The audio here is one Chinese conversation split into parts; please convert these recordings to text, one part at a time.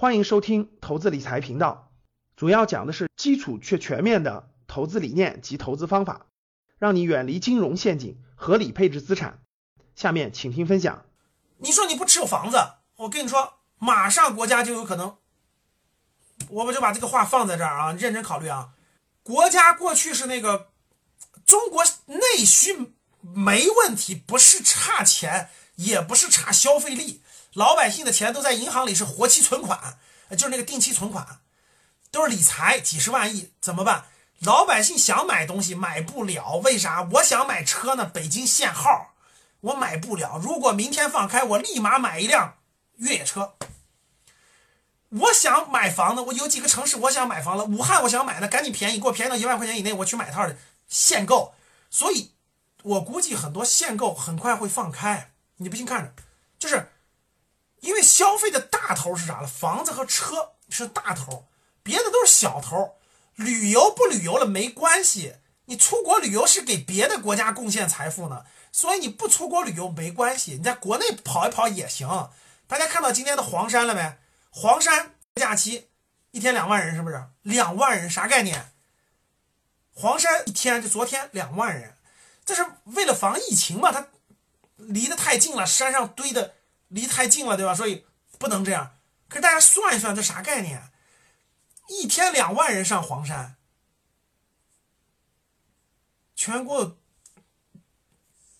欢迎收听投资理财频道，主要讲的是基础却全面的投资理念及投资方法，让你远离金融陷阱，合理配置资产。下面请听分享。你说你不持有房子，我跟你说，马上国家就有可能，我们就把这个话放在这儿啊，认真考虑啊。国家过去是那个中国内需没问题，不是差钱，也不是差消费力。老百姓的钱都在银行里是活期存款，就是那个定期存款，都是理财，几十万亿怎么办？老百姓想买东西买不了，为啥？我想买车呢，北京限号，我买不了。如果明天放开，我立马买一辆越野车。我想买房子，我有几个城市我想买房了，武汉我想买呢，赶紧便宜，给我便宜到一万块钱以内，我去买套的限购。所以，我估计很多限购很快会放开，你不信看着，就是。因为消费的大头是啥呢？房子和车是大头，别的都是小头。旅游不旅游了没关系，你出国旅游是给别的国家贡献财富呢，所以你不出国旅游没关系，你在国内跑一跑也行。大家看到今天的黄山了没？黄山假期一天两万人，是不是？两万人啥概念？黄山一天就昨天两万人，这是为了防疫情嘛？它离得太近了，山上堆的。离太近了，对吧？所以不能这样。可是大家算一算，这啥概念？一天两万人上黄山，全国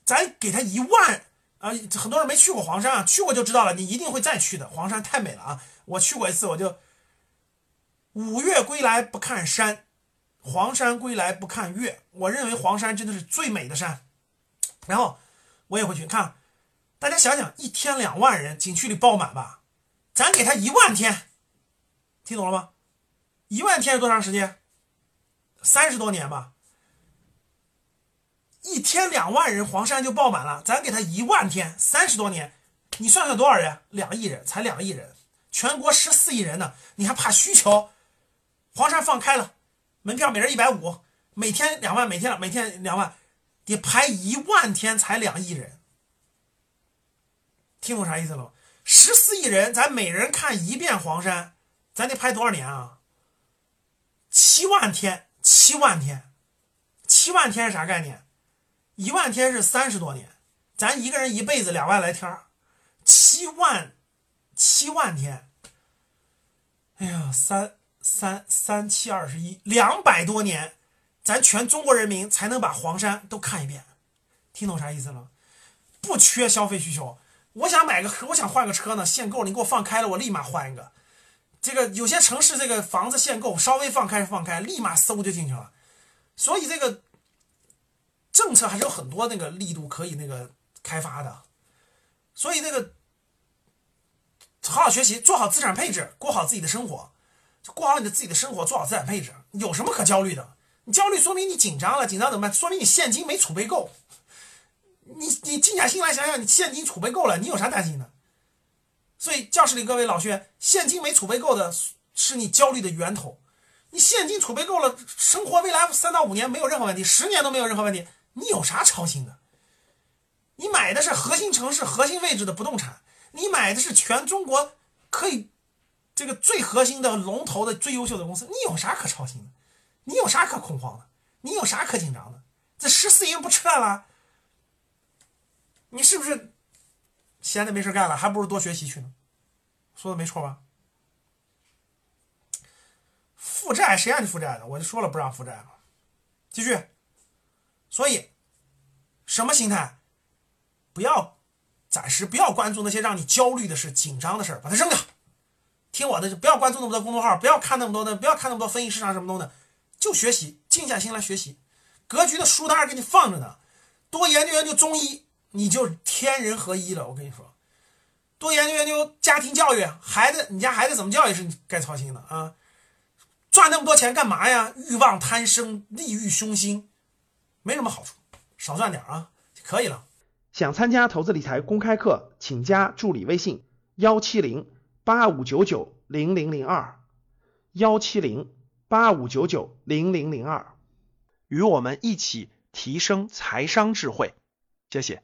咱给他一万啊！很多人没去过黄山啊，去过就知道了。你一定会再去的，黄山太美了啊！我去过一次，我就五岳归来不看山，黄山归来不看岳。我认为黄山真的是最美的山。然后我也会去看。大家想想，一天两万人，景区里爆满吧？咱给他一万天，听懂了吗？一万天是多长时间？三十多年吧。一天两万人，黄山就爆满了。咱给他一万天，三十多年，你算算多少人？两亿人，才两亿人，全国十四亿人呢，你还怕需求？黄山放开了，门票每人一百五，每天两万，每天每天两万，得排一万天才两亿人。听懂啥意思了？十四亿人，咱每人看一遍黄山，咱得拍多少年啊？七万天，七万天，七万天是啥概念？一万天是三十多年，咱一个人一辈子两万来天七万，七万天，哎呀，三三三七二十一，两百多年，咱全中国人民才能把黄山都看一遍。听懂啥意思了？不缺消费需求。我想买个，我想换个车呢，限购，你给我放开了，我立马换一个。这个有些城市这个房子限购，稍微放开放开，立马嗖就进去了。所以这个政策还是有很多那个力度可以那个开发的。所以那个好好学习，做好资产配置，过好自己的生活，过好你的自己的生活，做好资产配置，有什么可焦虑的？你焦虑说明你紧张了，紧张怎么办？说明你现金没储备够。你你静下心来想想，你现金储备够了，你有啥担心的？所以教室里各位老学，现金没储备够的是你焦虑的源头。你现金储备够了，生活未来三到五年没有任何问题，十年都没有任何问题，你有啥操心的？你买的是核心城市、核心位置的不动产，你买的是全中国可以这个最核心的龙头的最优秀的公司，你有啥可操心的？你有啥可恐慌的？你有啥可紧张的？这十四亿人不撤了？你是不是闲的没事干了，还不如多学习去呢？说的没错吧？负债谁让你负债的？我就说了不让负债了。继续。所以，什么心态？不要暂时不要关注那些让你焦虑的事、紧张的事把它扔掉。听我的，就不要关注那么多公众号，不要看那么多的，不要看那么多分析市场什么东西，就学习，静下心来学习。格局的书单给你放着呢，多研究研究中医。你就天人合一了，我跟你说，多研究研究家庭教育，孩子，你家孩子怎么教育是你该操心的啊！赚那么多钱干嘛呀？欲望贪生，利欲熏心，没什么好处，少赚点啊就可以了。想参加投资理财公开课，请加助理微信：幺七零八五九九零零零二，幺七零八五九九零零零二，与我们一起提升财商智慧。谢谢。